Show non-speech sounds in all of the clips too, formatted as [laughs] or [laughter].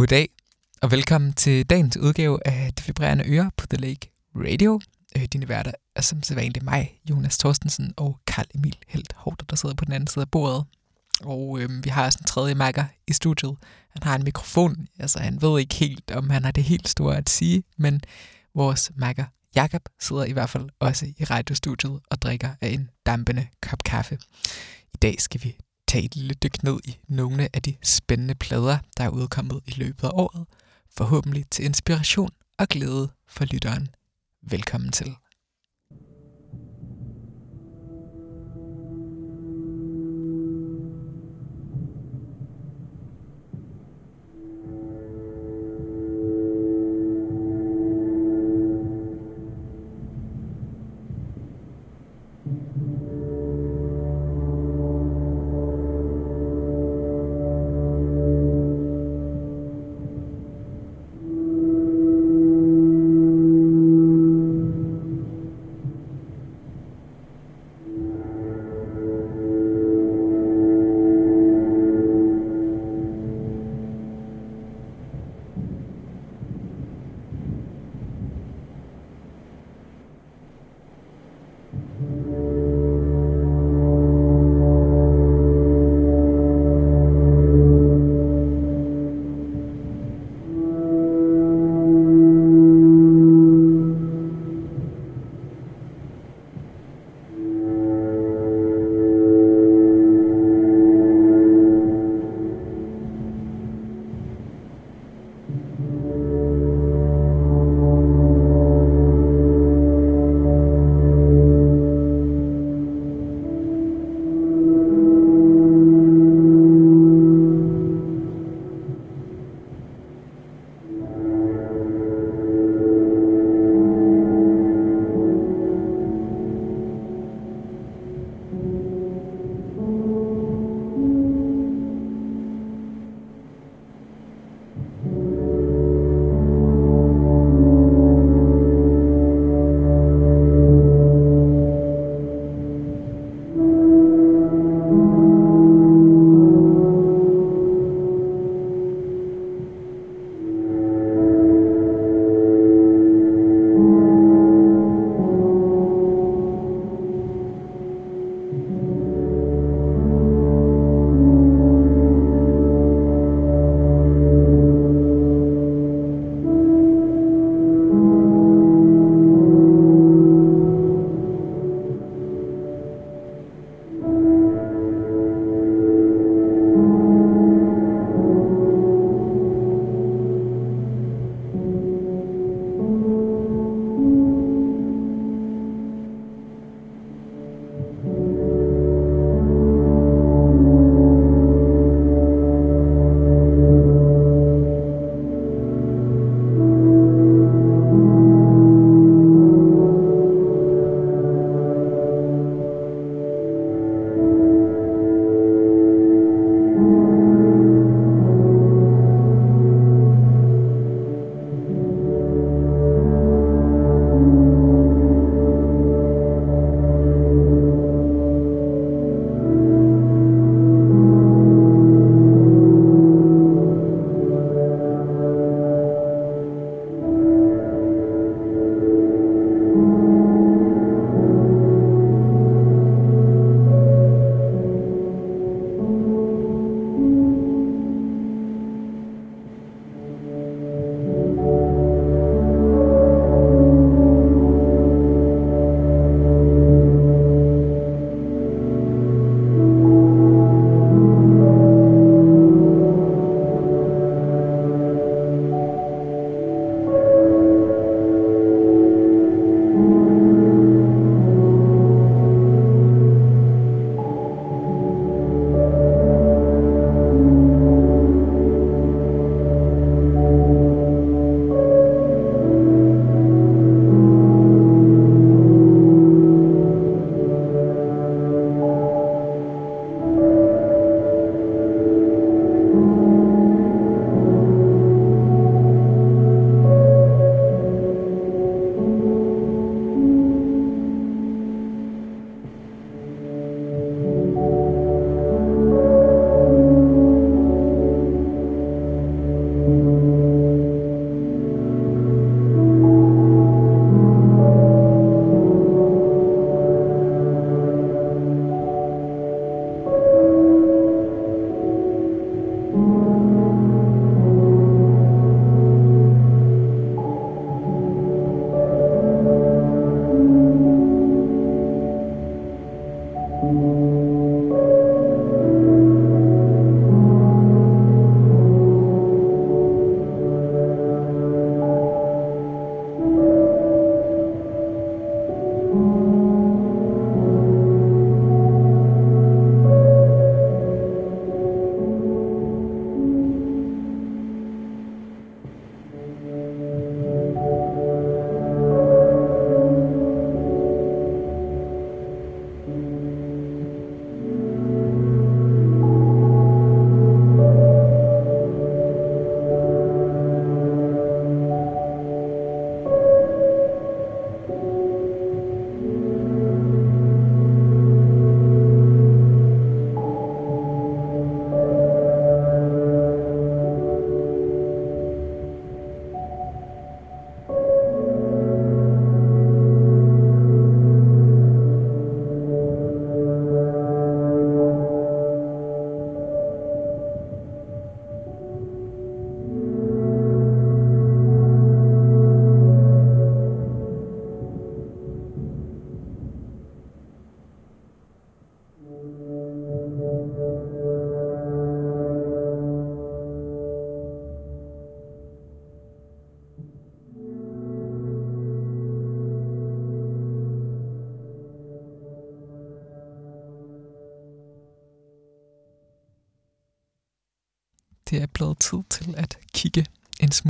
Goddag, og velkommen til dagens udgave af Det Vibrerende Øre på The Lake Radio. Øh, dine værter er som sædvanligt mig, Jonas Thorstensen og Karl Emil Helt Hårder, der sidder på den anden side af bordet. Og øh, vi har også en tredje makker i studiet. Han har en mikrofon, altså han ved ikke helt, om han har det helt store at sige, men vores makker Jakob sidder i hvert fald også i radiostudiet og drikker af en dampende kop kaffe. I dag skal vi tage et lille dyk ned i nogle af de spændende plader, der er udkommet i løbet af året, forhåbentlig til inspiration og glæde for lytteren. Velkommen til.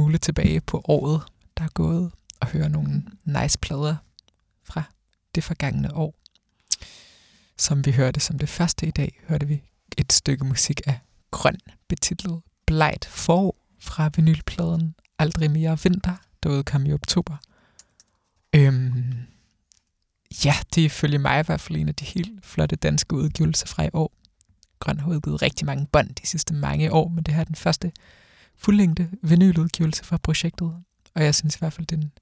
Smule tilbage på året, der er gået, og høre nogle nice plader fra det forgangne år. Som vi hørte som det første i dag, hørte vi et stykke musik af Grøn, betitlet Blejt for fra vinylpladen Aldrig mere vinter, der udkom i oktober. Øhm, ja, det er ifølge mig i hvert fald en af de helt flotte danske udgivelser fra i år. Grøn har udgivet rigtig mange bånd de sidste mange år, men det her er den første fuldlængde vinyludgivelse fra projektet. Og jeg synes i hvert fald, den,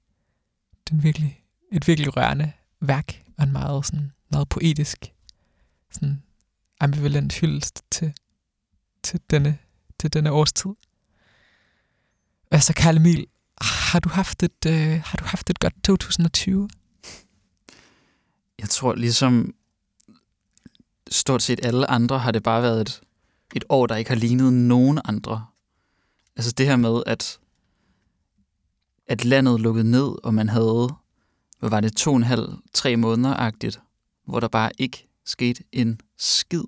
den virkelig, et virkelig rørende værk, og en meget, sådan, meget poetisk, sådan ambivalent hyldest til, til, denne, til denne årstid. Altså, Karl Emil, har du haft et, øh, har du haft et godt 2020? Jeg tror ligesom stort set alle andre har det bare været et, et år, der ikke har lignet nogen andre. Altså det her med, at, at landet lukkede ned, og man havde, hvad var det, to og en halv, tre måneder-agtigt, hvor der bare ikke skete en skid.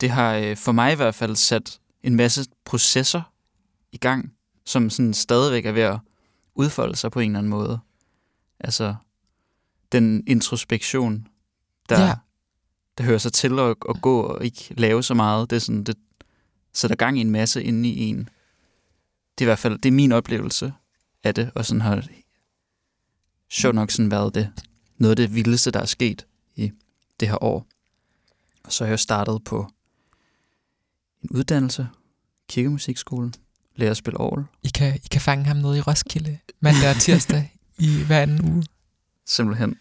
Det har øh, for mig i hvert fald sat en masse processer i gang, som sådan stadigvæk er ved at udfolde sig på en eller anden måde. Altså den introspektion, der, ja der hører sig til at, at gå og ikke lave så meget. Det er sådan, det sætter gang i en masse inde i en. Det er i hvert fald, det er min oplevelse af det, og sådan har sjovt nok sådan været det, noget af det vildeste, der er sket i det her år. Og så har jeg startet på en uddannelse, kirkemusikskolen, lærer at spille orgel. I kan, I kan fange ham nede i Roskilde mandag og tirsdag [laughs] i hver anden uge. Simpelthen.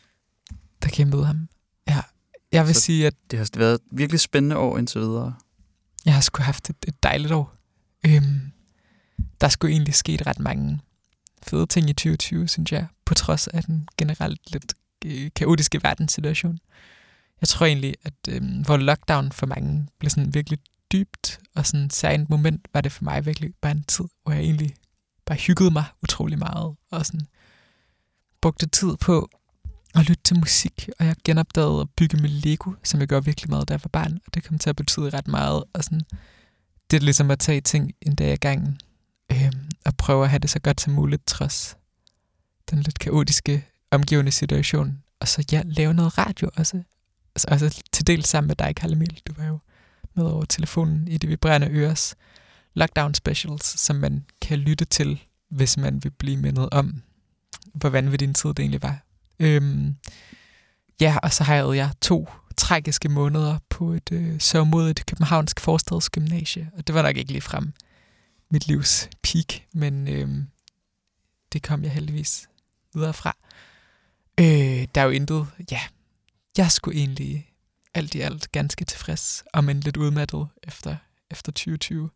Der kan I møde ham. Ja, jeg vil Så sige, at Det har været et virkelig spændende år indtil videre. jeg har sgu haft et, et dejligt år. Øhm, der skulle egentlig sket ret mange fede ting i 2020, synes jeg, på trods af den generelt lidt øh, kaotiske verdenssituation. Jeg tror egentlig, at øh, hvor lockdown for mange blev sådan virkelig dybt og sådan særligt moment, var det for mig virkelig bare en tid, hvor jeg egentlig bare hyggede mig utrolig meget og sådan brugte tid på at lytte til musik, og jeg genopdagede at bygge med Lego, som jeg gør virkelig meget, da jeg var barn, og det kom til at betyde ret meget, og sådan, det er ligesom at tage ting en dag i gangen, øhm, og prøve at have det så godt som muligt, trods den lidt kaotiske omgivende situation, og så ja, lave noget radio også, altså, også til del sammen med dig, Karl Emil, du var jo med over telefonen i det vibrerende øres lockdown specials, som man kan lytte til, hvis man vil blive mindet om, hvor vanvittig en tid det egentlig var. Øhm, ja, og så havde jeg to tragiske måneder på et øh, sørgmodigt københavnsk forstadsgymnasie, og det var nok ikke lige frem mit livs peak, men øh, det kom jeg heldigvis videre fra. Øh, der er jo intet, ja, jeg skulle egentlig alt i alt ganske tilfreds, og men lidt udmattet efter, efter 2020.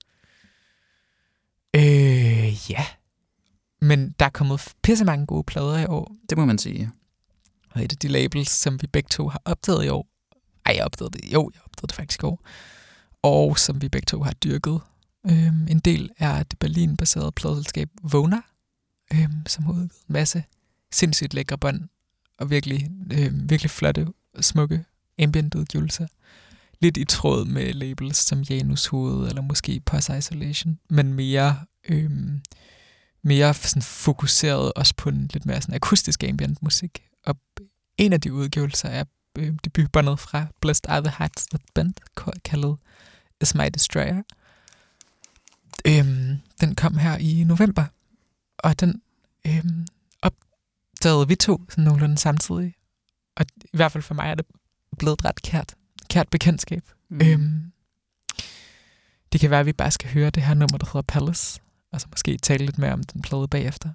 Øh, ja. Men der er kommet pisse mange gode plader i år. Det må man sige. Og et af de labels, som vi begge to har opdaget i år, ej, jeg opdagede det, jo, jeg opdagede det faktisk i år, og som vi begge to har dyrket. Øhm, en del er det Berlin-baserede pladeselskab Vona, øhm, som har udgivet en masse sindssygt lækre bånd, og virkelig, øhm, virkelig flotte, smukke ambient-udgivelser. Lidt i tråd med labels som Janus Hoved, eller måske Pulse Isolation, men mere, øhm, mere sådan fokuseret også på en lidt mere sådan akustisk ambient musik. Og en af de udgivelser er øh, debutbåndet fra Blessed Are the Hearts That Bend, kaldet Is My Destroyer. Øhm, den kom her i november, og den øhm, opdagede vi to sådan nogenlunde samtidig. Og i hvert fald for mig er det blevet et ret kært, kært bekendtskab. Mm. Øhm, det kan være, at vi bare skal høre det her nummer, der hedder Palace, og så måske tale lidt mere om den plade bagefter.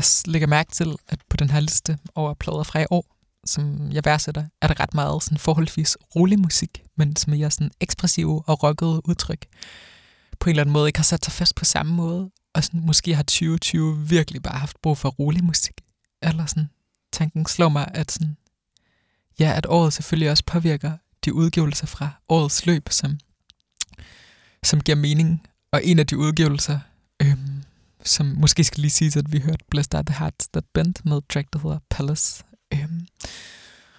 Jeg lægger mærke til, at på den her liste over plader fra i år, som jeg værdsætter, er der ret meget sådan forholdsvis rolig musik, men som mere sådan ekspressive og rockede udtryk. På en eller anden måde ikke har sat sig fast på samme måde, og sådan, måske har 2020 virkelig bare haft brug for rolig musik. Eller sådan, tanken slår mig, at sådan, ja, at året selvfølgelig også påvirker de udgivelser fra årets løb, som, som giver mening. Og en af de udgivelser, som måske skal lige sige, at vi hørte Blessed Are The Hearts That Bent med track, der hedder Palace. Øhm,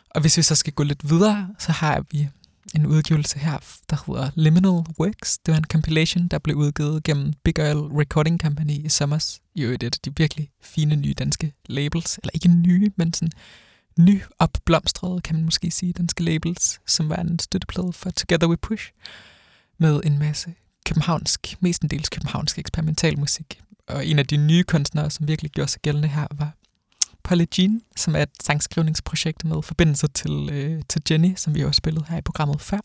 og hvis vi så skal gå lidt videre, så har vi en udgivelse her, der hedder Liminal Works. Det var en compilation, der blev udgivet gennem Big Oil Recording Company i sommer. I øvrigt et af de virkelig fine nye danske labels. Eller ikke nye, men sådan ny opblomstrede, kan man måske sige, danske labels, som var en støtteplade for Together We Push, med en masse københavnsk, mestendels københavnsk eksperimentalmusik. Og en af de nye kunstnere, som virkelig gjorde sig gældende her, var Polly Jean, som er et sangskrivningsprojekt med forbindelse til, øh, til Jenny, som vi har spillet her i programmet før,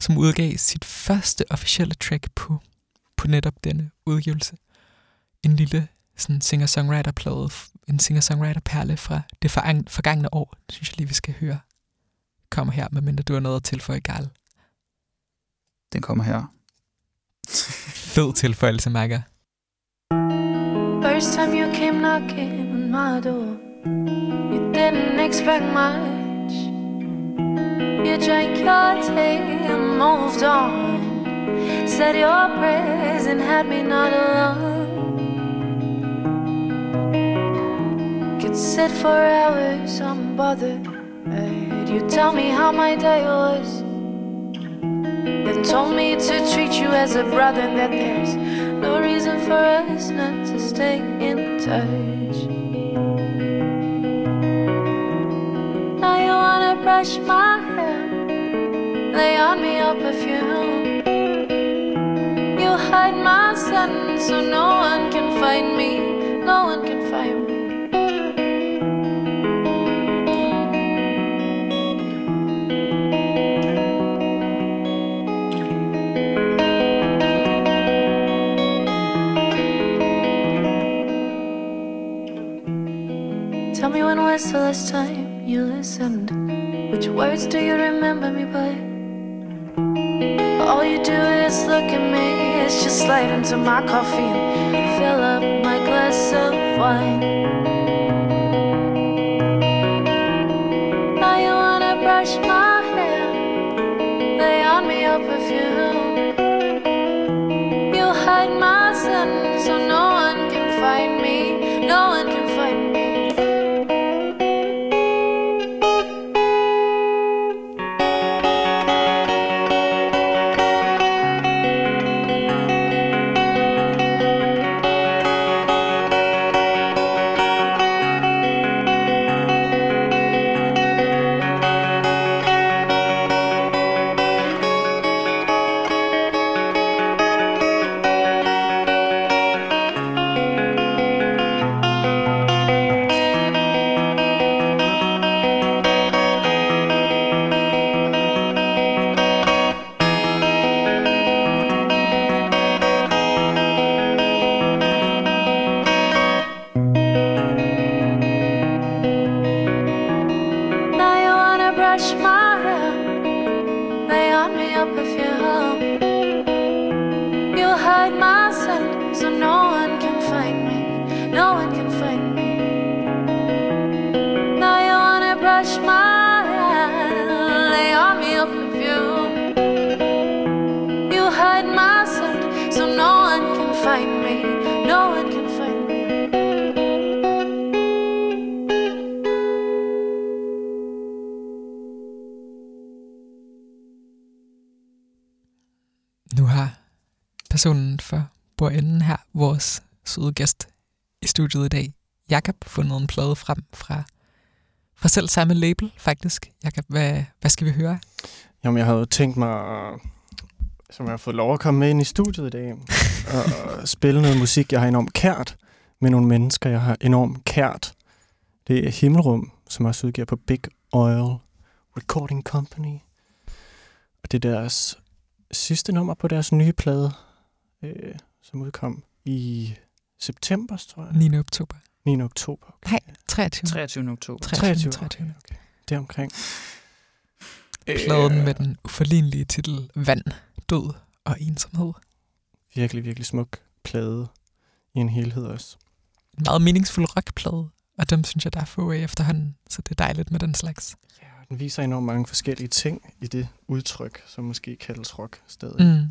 som udgav sit første officielle track på, på netop denne udgivelse. En lille sådan singer-songwriter-plade, en singer-songwriter-perle fra det forgangne år, synes jeg lige, vi skal høre. Kommer her, medmindre du har noget at tilføje, Garl. Den kommer her. Fed tilføjelse, Makker. First time you came knocking on my door, you didn't expect much. You drank your tea and moved on. Said your prayers and had me not alone. Could sit for hours unbothered. You tell me how my day was. Then told me to treat you as a brother and that there's no reason for us not to stay in touch. Now you wanna brush my hair, lay on me your perfume. You hide my sun so no one can find me, no one can find me. Was the last time you listened? Which words do you remember me by? All you do is look at me, it's just slide into my coffee and fill up my glass of wine. Jakob, fundet en plade frem fra, fra selv samme label, faktisk. Jakob, hvad, hvad skal vi høre? Jamen, jeg havde tænkt mig, som jeg har fået lov at komme med ind i studiet i dag, og spille noget musik, jeg har enormt kært, med nogle mennesker, jeg har enormt kært. Det er Himmelrum, som også udgiver på Big Oil Recording Company. Og det er deres sidste nummer på deres nye plade, øh, som udkom i september, tror jeg. 9. oktober. 9. oktober. Okay. Nej, 23. 23. oktober. 23. 23. 23. Okay. Det er omkring. Pladen Øh, med den uforlignelige titel Vand, Død og Ensomhed. Virkelig, virkelig smuk plade i en helhed også. En meget meningsfuld rockplade, og dem synes jeg, der er få af efterhånden, så det er dejligt med den slags. Ja, den viser enormt mange forskellige ting i det udtryk, som måske kaldes rock stadig. Mm.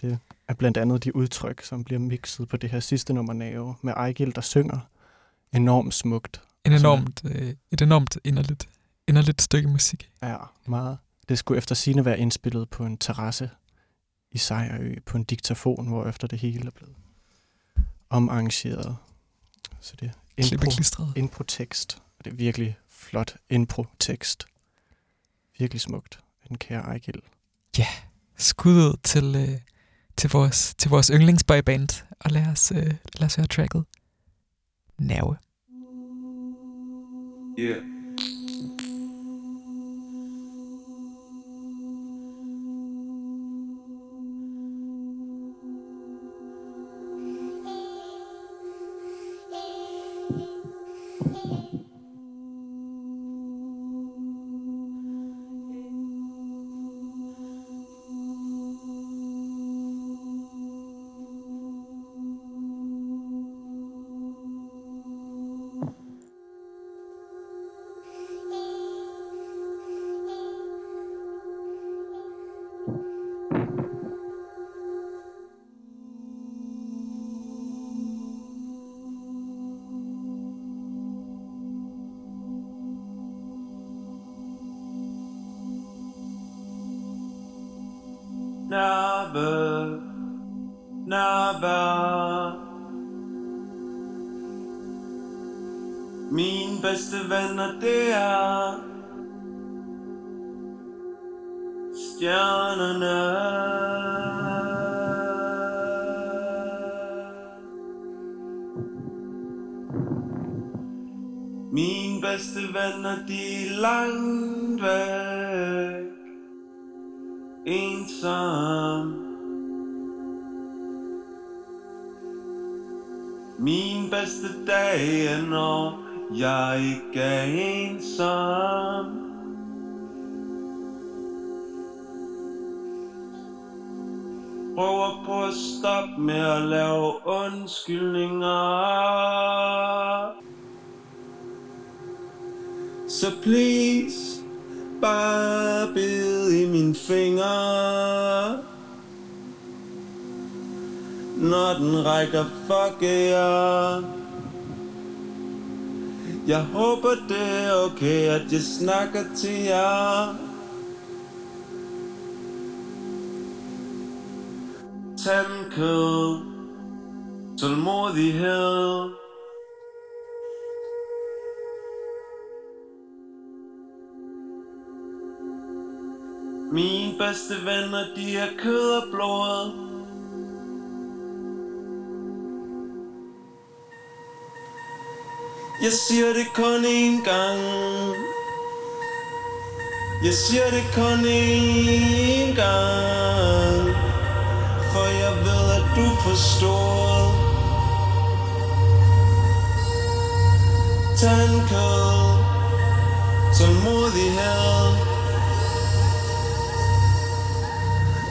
Det er blandt andet de udtryk, som bliver mixet på det her sidste nummer Nave, med Ejgil, der synger enormt smukt. En Altså- enormt, øh, et enormt inderligt, inderligt stykke musik. Er meget. Det skulle efter sine være indspillet på en terrasse i Sejrø på en diktafon, hvor efter det hele er blevet omarrangeret. Så det er impro-tekst, og det er virkelig flot impro-tekst. Virkelig smukt af den kære Ejgil. Skuddet til, øh, til, vores, til vores yndlingsboyband, og lad os, øh, lad os høre tracket. Nerve. Yeah. Nærvær, nærvær. Min bedste venner, det er stjernerne. Min bedste venner, de er langt væk ensom Min bedste dag er når jeg ikke er ensom. Prøver på at stoppe med at lave undskyldninger. Så please Bare bid i mine fingre Når den rækker fuck jer Jeg håber det er okay at jeg snakker til jer. Tandkød. Tålmodighed. Mine bedste venner, de er kød og blod. Jeg siger det kun én gang. Jeg siger det kun én gang. For jeg ved, at du forstår. Tandkød. Tålmodighed.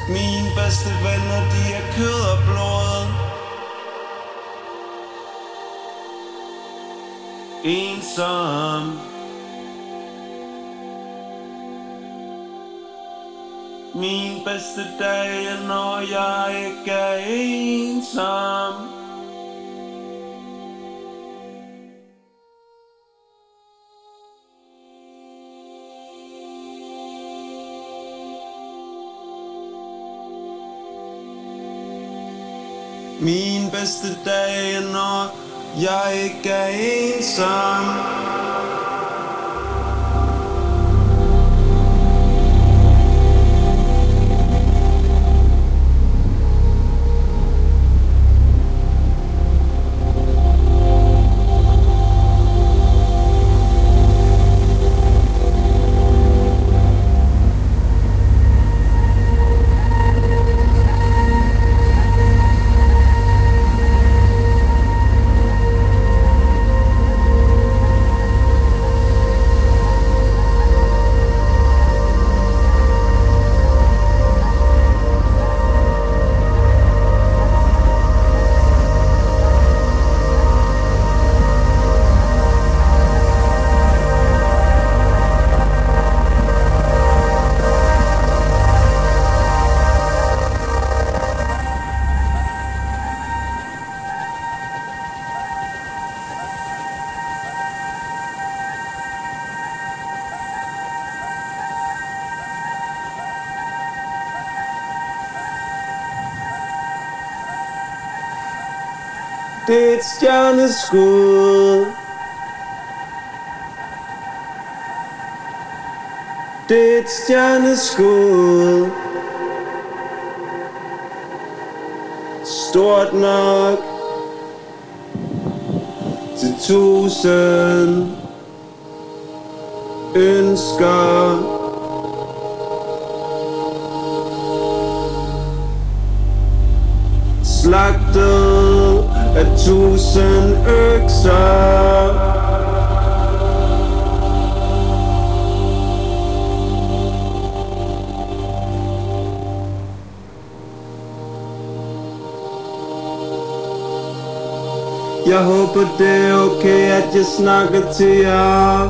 Mine bedste venner, de er kød og blod. Ensom. Min bedste dag er, når jeg ikke er ensom. Min bedste dag når jeg ikke er ensom. Stjerneskud Det er et stjerneskud Stort nok Til tusind Ønsker Slagtet af tusind økser. Jeg håber det er okay at jeg snakker til jer.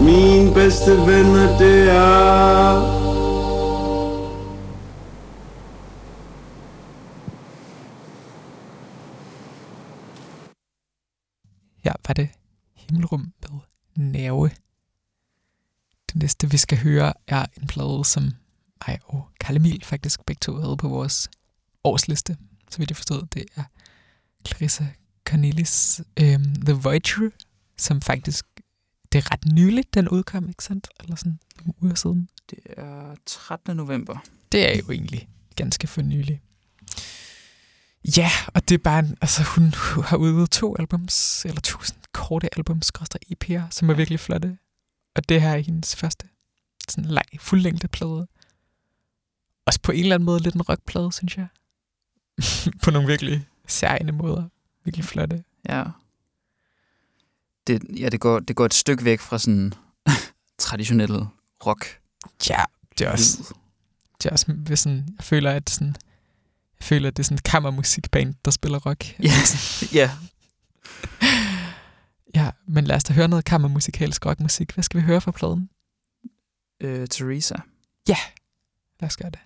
Min bedste venner det er næste, vi skal høre, er en plade, som mig og Karl Emil faktisk begge to havde på vores årsliste. Så vidt jeg forstod, det er Clarissa Cornelis øhm, The Voyager, som faktisk, det er ret nyligt, den udkom, ikke sandt? Eller sådan nogle uger siden. Det er 13. november. Det er jo egentlig ganske for nylig. Ja, og det er bare, en, altså hun har udgivet to albums, eller tusind korte albums, koster EP'er, som er virkelig flotte. Og det her er hendes første sådan lang, fuldlængde plade. Også på en eller anden måde lidt en rockplade, synes jeg. [laughs] på nogle virkelig særlige måder. Virkelig flotte. Ja. Det, ja, det går, det går et stykke væk fra sådan [laughs] traditionel rock. Ja, det er også, det er også sådan, jeg føler, at sådan, jeg føler, at det er sådan et kammermusikband, der spiller rock. Ja, [laughs] ja. Ja, men lad os da høre noget kammermusikalsk rockmusik. Hvad skal vi høre fra pladen? Øh, Teresa. Lad os gøre det.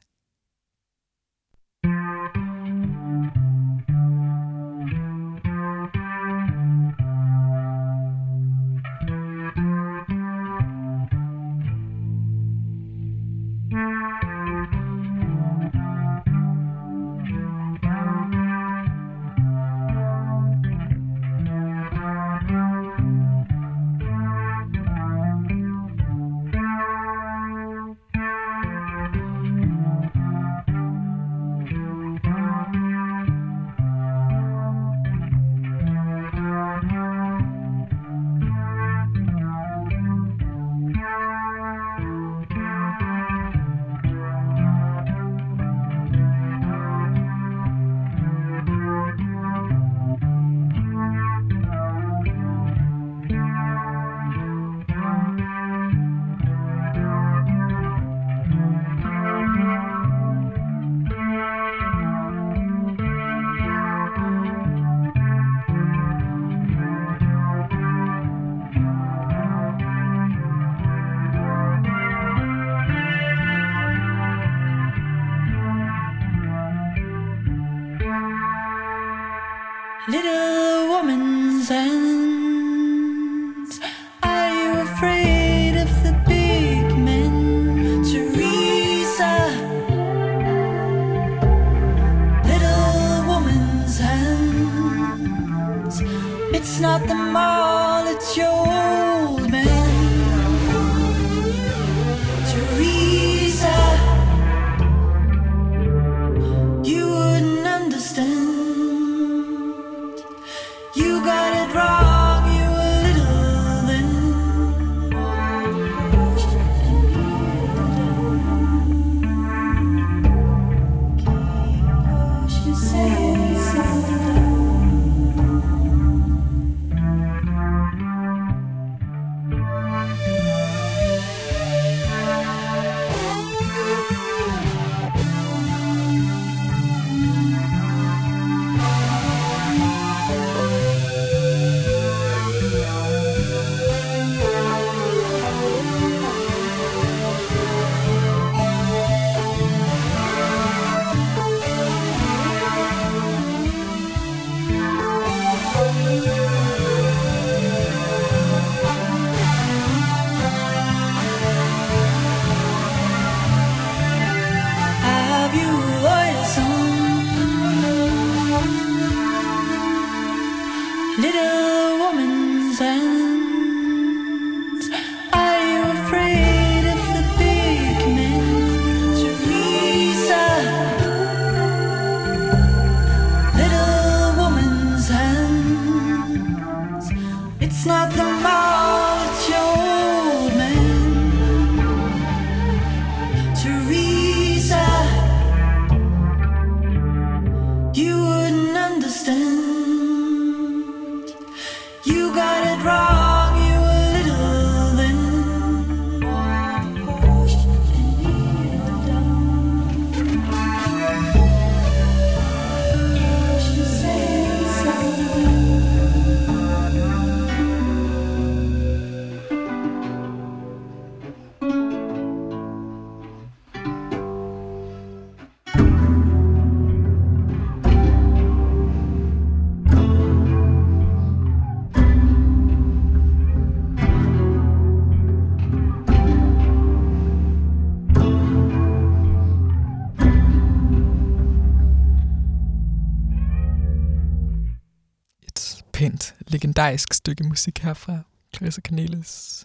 Legendarisk stykke musik her fra Clarissa Cornelis.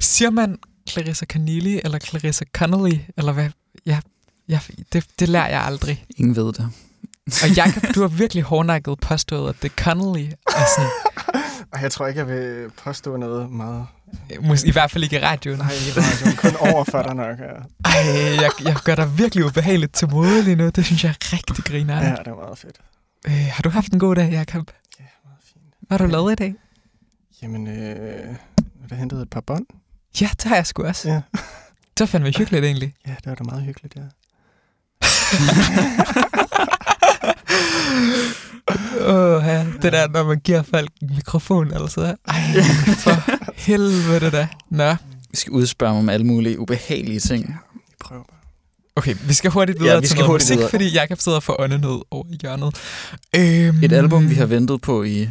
Siger man Clarissa Corneli eller Clarissa Connolly, eller hvad? Ja, ja det, det lærer jeg aldrig. Ingen ved det. Og Jacob, du har virkelig hårdnakket påstået, at det er Connolly. Og sådan, Og jeg tror ikke, jeg vil påstå noget meget. I hvert fald ikke i radioen. Nej, i radioen. Kun over for dig nok. Ja, Ej, jeg, jeg gør dig virkelig ubehageligt til mode lige nu. Det synes jeg er rigtig griner. ja Ja. det er meget fedt. Øh, har du haft en god dag, Jacob? Ja. Hvad har du lavet i dag? Jamen, øh, der hentede et par bånd. Ja, det har jeg sgu også. Ja. [laughs] Det var fandme hyggeligt egentlig. Ja, det var da meget hyggeligt, ja. [laughs] Åh, ja. Det der, når man giver folk en mikrofon, altså. Ej, for helvede da. Nå. Vi skal udspørge mig om alle mulige ubehagelige ting. Vi prøver bare. Okay, vi skal hurtigt videre Ja, vi til skal noget hurtigt musik, videre. fordi Jacob sidder for åndenød over i hjørnet. Øhm, Et album, vi har ventet på i...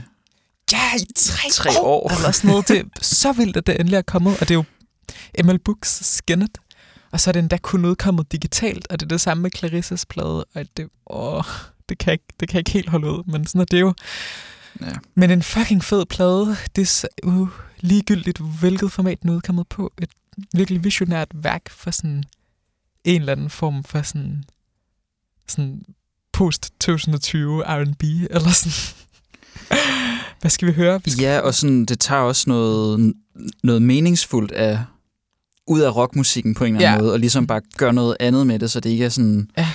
Ja, i tre, Tre år. år. Eller sådan noget. Det er så vildt, at det endelig er kommet. Og det er jo ML Books Skinnet. Og så er det endda kun udkommet digitalt. Og det er det samme med Clarissas plade. Og det, åh, det, kan jeg ikke, det kan jeg ikke helt holde ud. Men sådan er det jo. Ja. Men en fucking fed plade. Det er så, uh, ligegyldigt, hvilket format den er udkommet på. Et virkelig visionært værk for sådan en eller anden form for sådan, sådan post-2020 R&B, eller sådan. [laughs] Hvad skal vi høre? Vi skal, Ja, og sådan, det tager også noget, noget meningsfuldt af, ud af rockmusikken på en eller anden Ja. måde, og ligesom bare gøre noget andet med det, så det ikke er sådan Ja.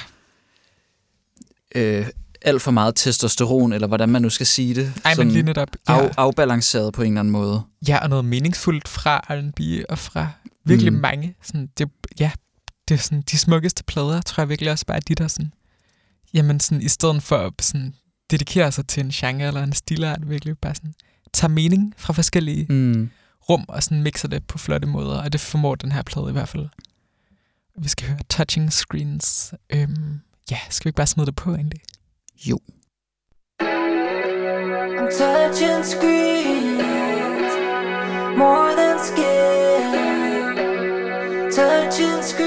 øh, alt for meget testosteron, eller hvordan man nu skal sige det. Ej, men lige netop. af, Ja, afbalanceret på en eller anden måde. ja, og noget meningsfuldt fra R&B og fra virkelig Mm. mange. Sådan, det, ja, det er sådan, de smukkeste plader, tror jeg virkelig også bare, er de der sådan, jamen sådan, i stedet for sådan, dedikere sig til en genre eller en stilart, virkelig bare sådan, tager mening fra forskellige. Mm. rum og sådan mixer det på flotte måder, og det formår den her plade i hvert fald. Vi skal høre Touching Screens. Øhm, ja, skal vi ikke bare smide det på egentlig? Jo. I'm touching screens more than skin. Touching screens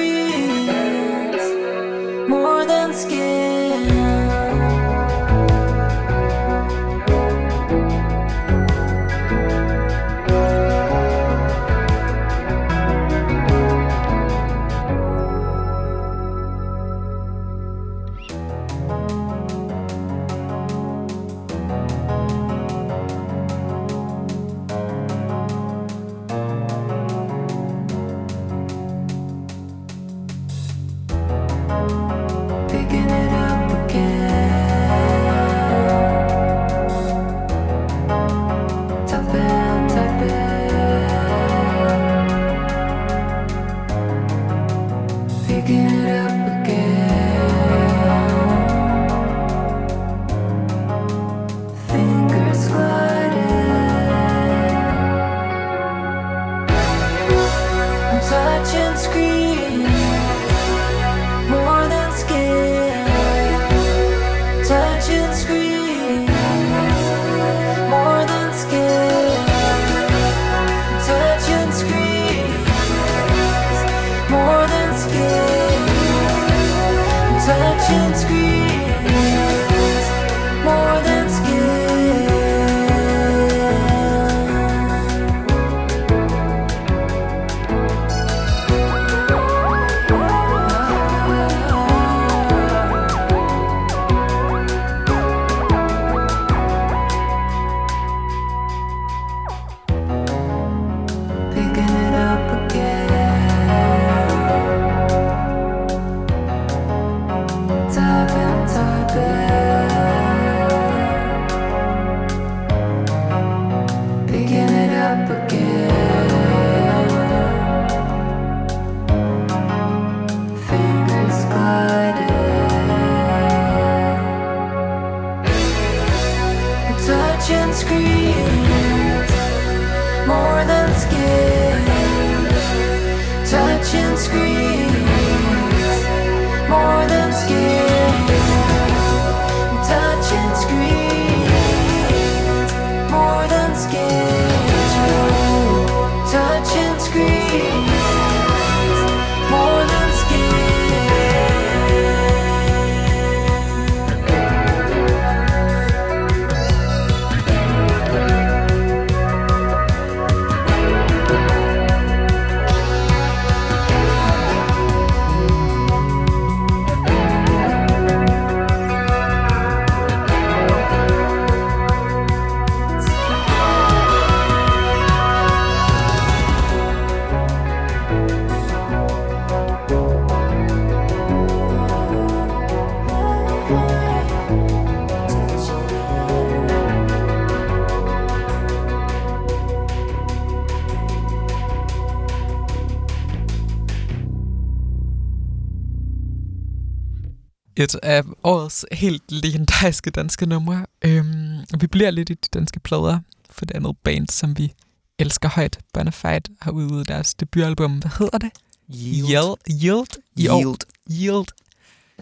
et af årets helt legendariske danske numre. Øhm, vi bliver lidt i de danske plader, for det andet band, som vi elsker højt. Bonafide har udgivet deres debutalbum. Hvad hedder det? Yield. Yield. I år. Yield. Yield.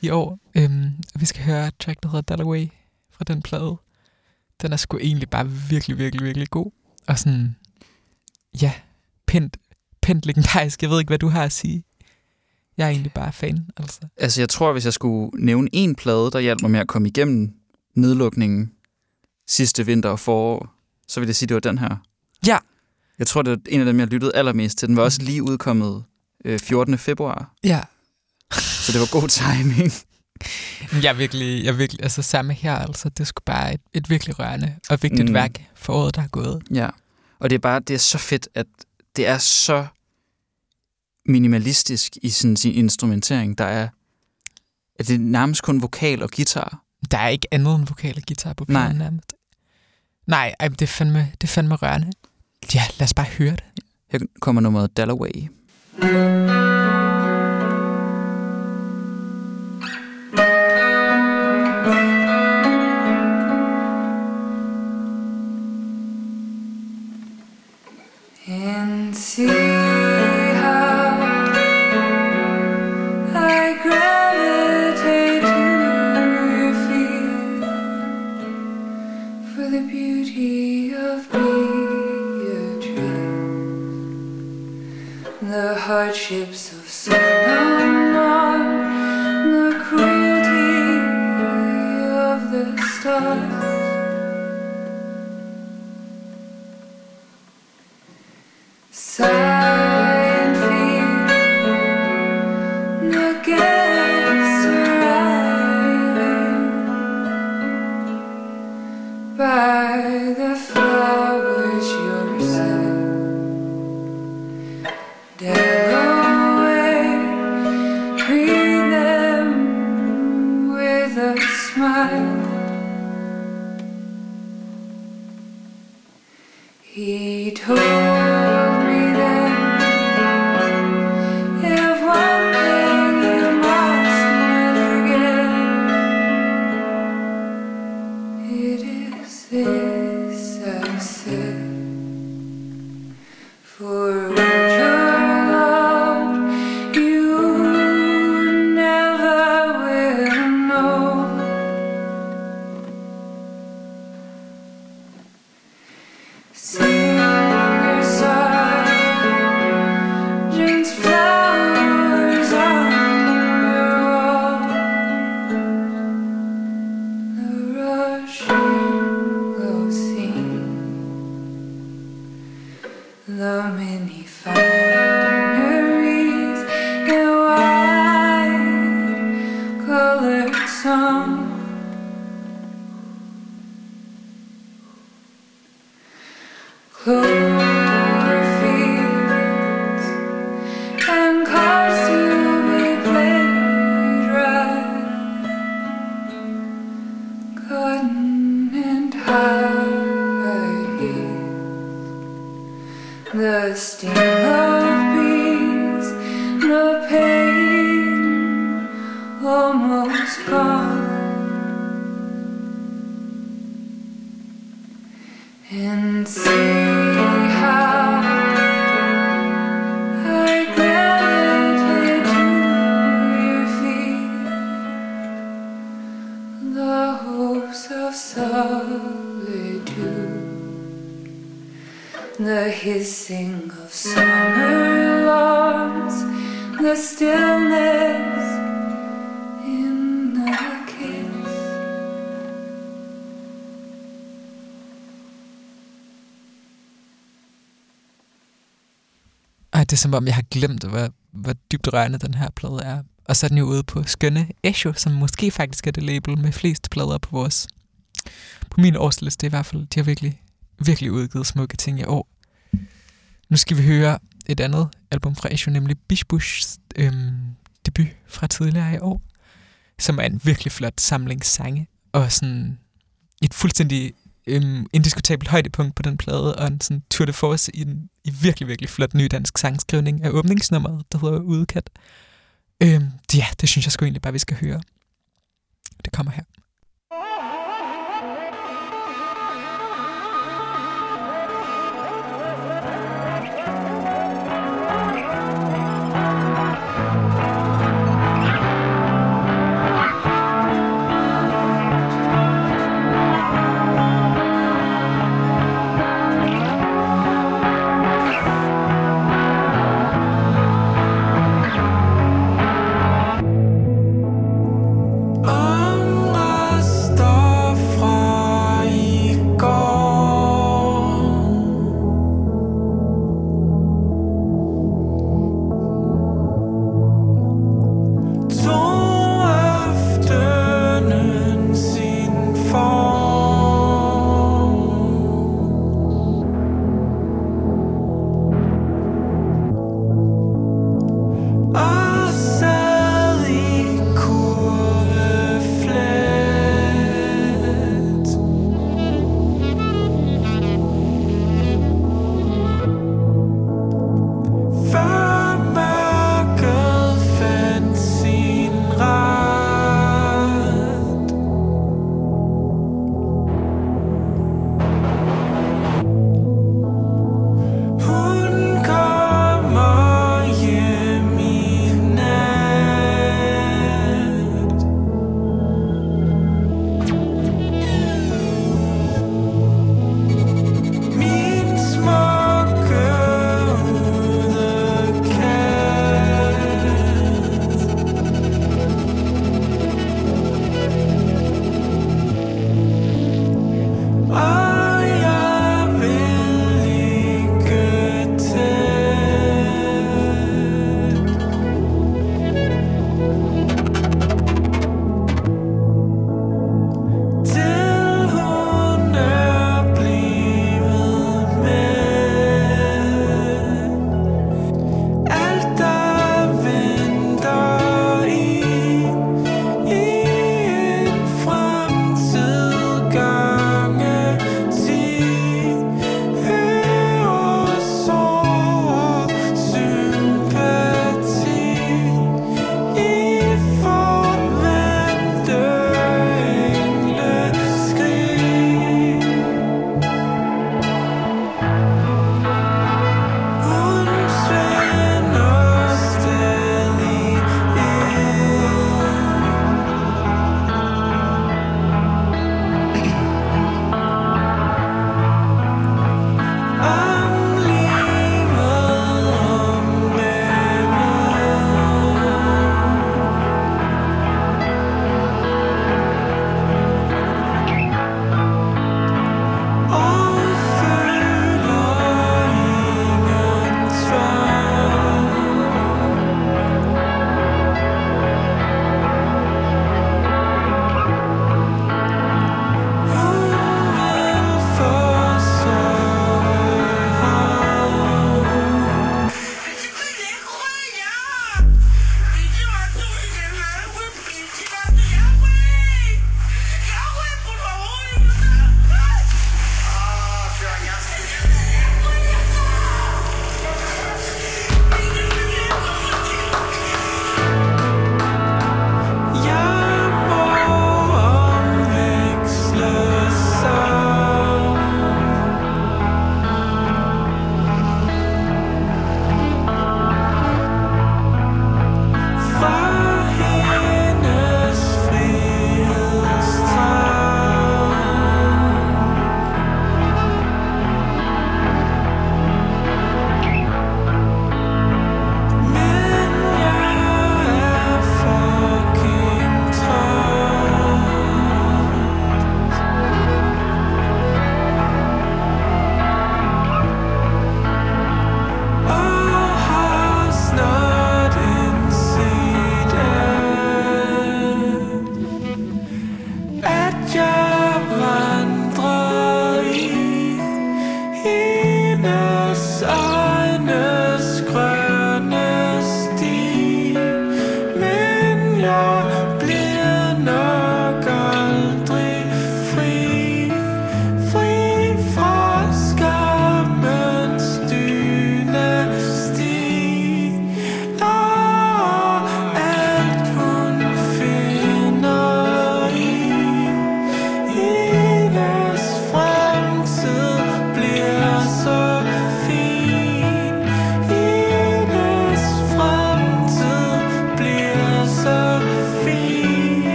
I år. Øhm, vi skal høre et track, der hedder Dallaway fra den plade. Den er sgu egentlig bare virkelig, virkelig, virkelig god. Og sådan, ja, pænt, pænt legendarisk. Jeg ved ikke, hvad du har at sige. Jeg er egentlig bare fan, altså. Altså, jeg tror, hvis jeg skulle nævne en plade, der hjalp mig med at komme igennem nedlukningen sidste vinter og forår, så vil jeg sige, det var den her. Ja. Jeg tror, det er en af dem, jeg lyttede allermest til. Den var også lige udkommet øh, 14. februar, Ja, så det var god timing. Jeg er virkelig, jeg er virkelig, altså samme her, altså det skulle bare et, et virkelig rørende og vigtigt mm. værk for året, der er gået. Ja, og det er bare, det er så fedt, at det er så minimalistisk i sin, sin instrumentering. Der er, at det er nærmest kun vokal og guitar. Der er ikke andet end vokal og guitar på Nej. pladen nærmest. Nej, ej, det er, fandme, det er fandme rørende. Ja, lad os bare høre det. Her kommer nummeret Dallaway. and see the hardships He told det er som om, jeg har glemt, hvor, hvor dybt rørende den her plade er. Og så er den jo ude på skønne Echo, som måske faktisk er det label med flest plader på vores... På min årsliste i hvert fald. De har virkelig, virkelig udgivet smukke ting i år. Nu skal vi høre et andet album fra Echo, nemlig Bishbushs øhm, debut fra tidligere i år, som er en virkelig flot samling sange, og sådan et fuldstændig øhm, indiskutabelt højdepunkt på den plade, og en sådan tour de force i en i virkelig, virkelig flot ny dansk sangskrivning af åbningsnummeret, der hedder Udkat. Øhm, ja, det synes jeg sgu egentlig bare, vi skal høre. Det kommer her.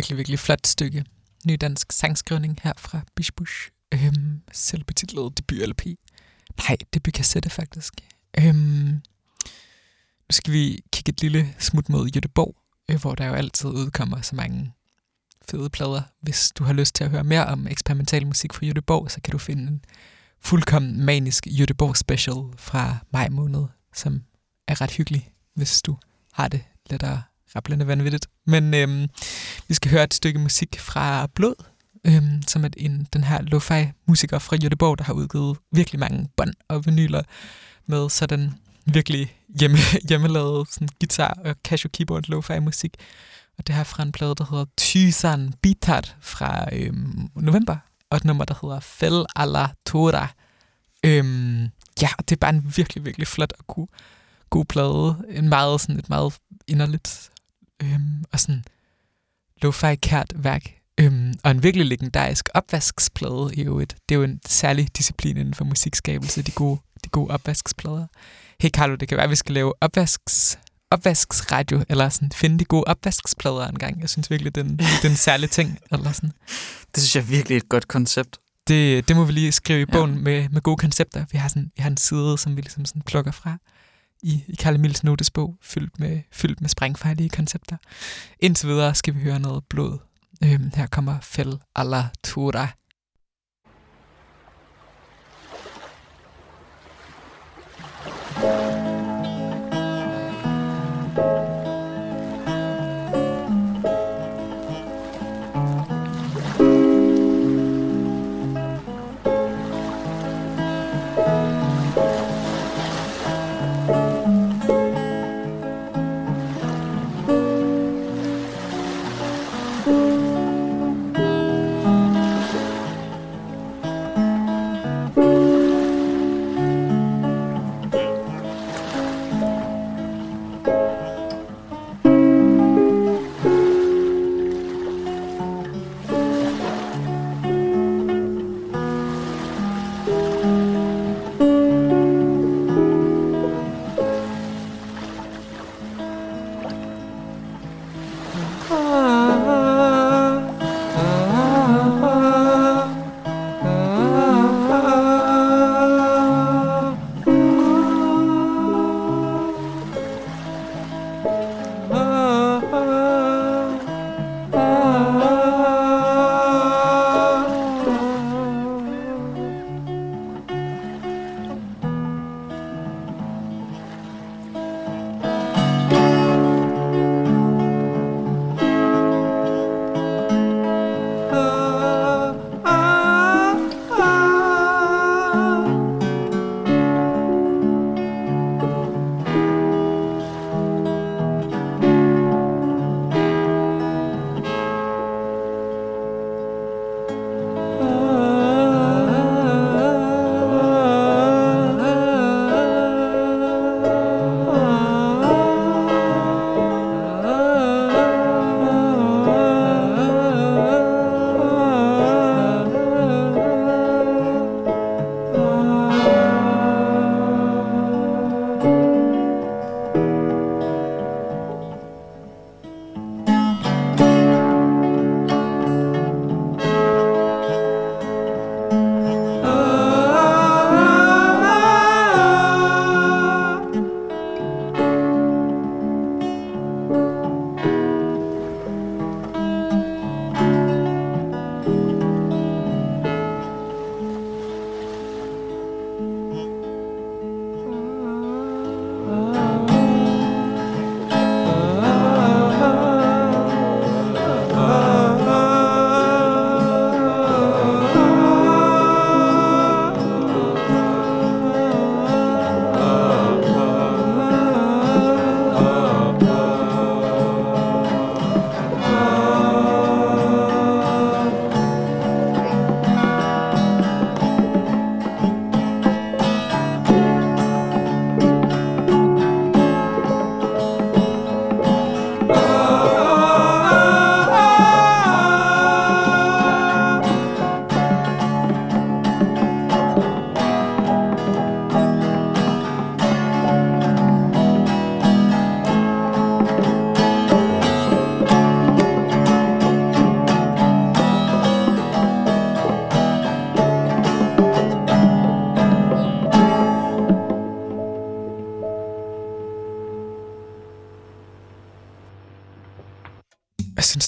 Virkelig, virkelig flot stykke ny dansk sangskrivning her fra Bishbush. Øhm, selvbetitlet debut-LP. Nej, debut-kassette faktisk. Øhm, nu skal vi kigge et lille smut mod Jødeborg, øh, hvor der jo altid udkommer så mange fede plader. Hvis du har lyst til at høre mere om eksperimental musik fra Jødeborg, så kan du finde en fuldkommen manisk Jødeborg special fra maj måned, som er ret hyggelig, hvis du har det lettere rappelende vanvittigt. Men øhm, vi skal høre et stykke musik fra Blod, øhm, som er en, den her lo-fi musiker fra Jødeborg, der har udgivet virkelig mange bånd og vinyler med sådan virkelig hjemme, [laughs] hjemmelavet sådan guitar og casio keyboard lo-fi musik. Og det her fra en plade, der hedder Tysan Bitat fra øhm, november, og et nummer, der hedder Fel alla Tora. Øhm, ja, og det er bare en virkelig, virkelig flot og god, god plade. En meget, sådan et meget inderligt øhm, og sådan lo-fi kært værk. Øhm, og en virkelig legendarisk opvasksplade i øvrigt. Det er jo en særlig disciplin inden for musikskabelse, de gode, de gode opvasksplader. Hey Carlo, det kan være, at vi skal lave opvasks, opvasksradio, eller sådan finde de gode opvasksplader en gang. Jeg synes virkelig, det er en, det er en særlig ting. Eller sådan. Det synes jeg er virkelig et godt koncept. Det, det må vi lige skrive i Ja. bogen med, med gode koncepter. Vi har, sådan, vi har en side, som vi ligesom sådan plukker fra i, i Karl Emils notesbog, fyldt med, fyldt med sprængfarlige koncepter. Indtil videre skal vi høre noget blod. Øhm, her kommer Fel alla Tura.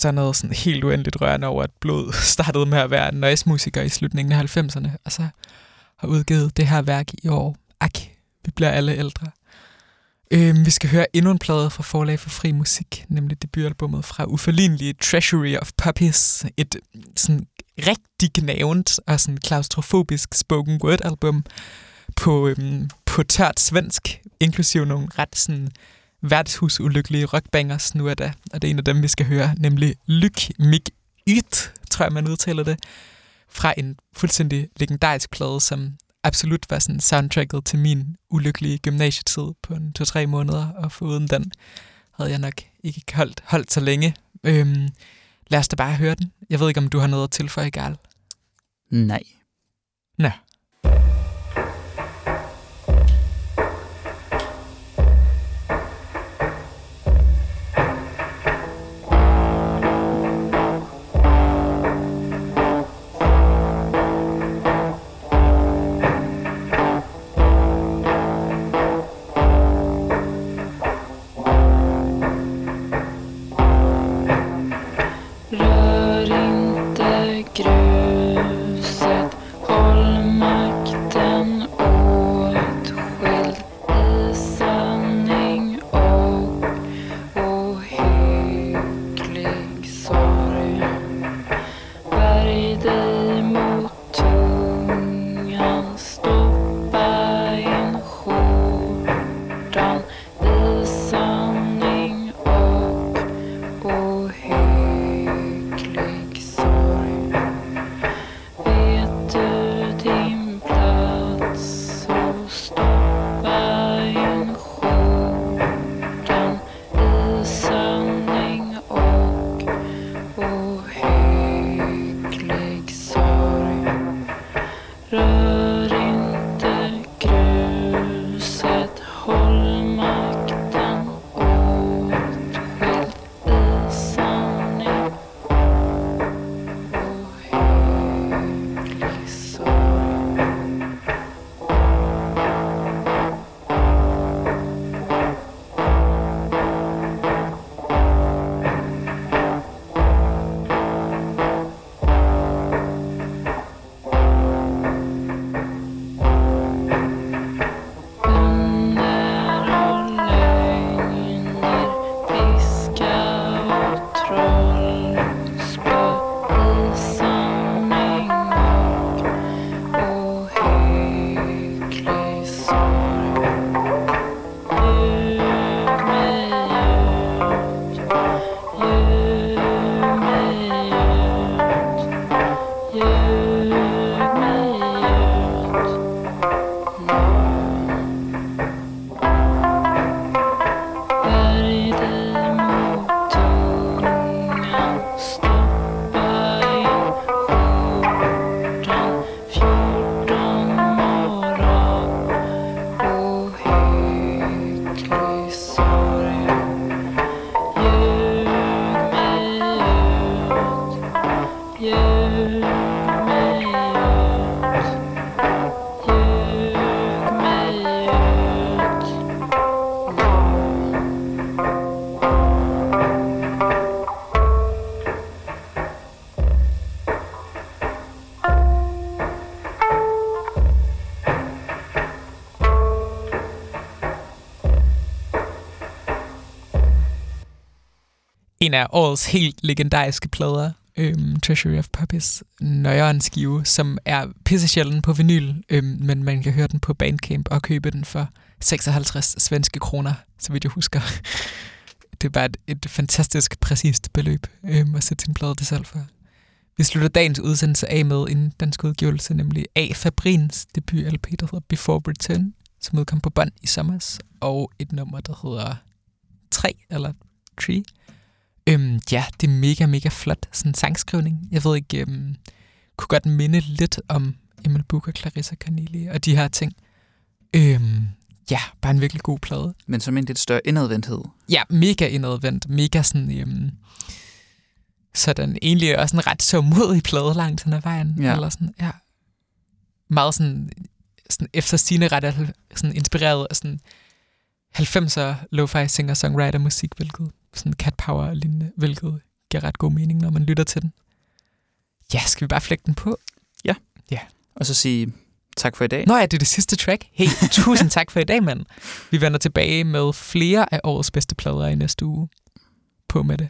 Der er noget sådan helt uendeligt rørende over, at Blod [laughs] startede med at være noise-musiker i slutningen af 90'erne, og så har udgivet det her værk i år. Ak, vi bliver alle ældre. Øhm, vi skal høre endnu en plade fra Forlag for Fri Musik, nemlig debutalbummet fra uforlignelige Treasury of Puppies. Et sådan rigtig gnavent og sådan klaustrofobisk spoken word album på, øhm, på tørt svensk, inklusive nogle ret sådan værtshusulykkelige rockbangers nu er det, og det er en af dem, vi skal høre, nemlig Lyk Mig Yt, tror jeg, man udtaler det, fra en fuldstændig legendarisk plade, som absolut var sådan soundtracket til min ulykkelige gymnasietid på en to-tre måneder, og foruden den havde jeg nok ikke holdt, holdt så længe. Øhm, lad os da bare høre den. Jeg ved ikke, om du har noget at tilføje, Garl. Nej. Nå. En af årets helt legendariske plader, øhm, Treasury of Puppies, nøjeren skive, som er pissesjælden på vinyl, øhm, men man kan høre den på Bandcamp og købe den for 56 svenske kroner, så vidt jeg husker. [laughs] Det er bare et, et fantastisk præcist beløb øhm, at sætte sin plade til salg for. Vi slutter dagens udsendelse af med en dansk udgivelse, nemlig A. Fabrins debut LP, der hedder Before Return, som udkom på bånd i sommer, og et nummer, der hedder 3 eller 3. Øhm, ja, det er mega, mega flot sådan sangskrivning. Jeg ved ikke, øhm, kunne godt minde lidt om Emil Buch og Clarissa Carneli og de her ting. Øhm, ja, bare en virkelig god plade. Men som en lidt større indadvendthed. Ja, mega indadvendt, mega sådan, øhm, sådan egentlig også en ret så modig plade langt hen ad vejen. Ja. Eller sådan, ja. Meget sådan, sådan efter sine ret sådan inspireret af sådan 90'er lo-fi singer-songwriter musik, hvilket sådan cat power lignende, hvilket giver ret god mening, når man lytter til den. Ja, skal vi bare flække den på? Og så sige tak for i dag. Nå ja, det er det sidste track. Hey, [laughs] tusind tak for i dag, mand. Vi vender tilbage med flere af årets bedste plader i næste uge. På med det.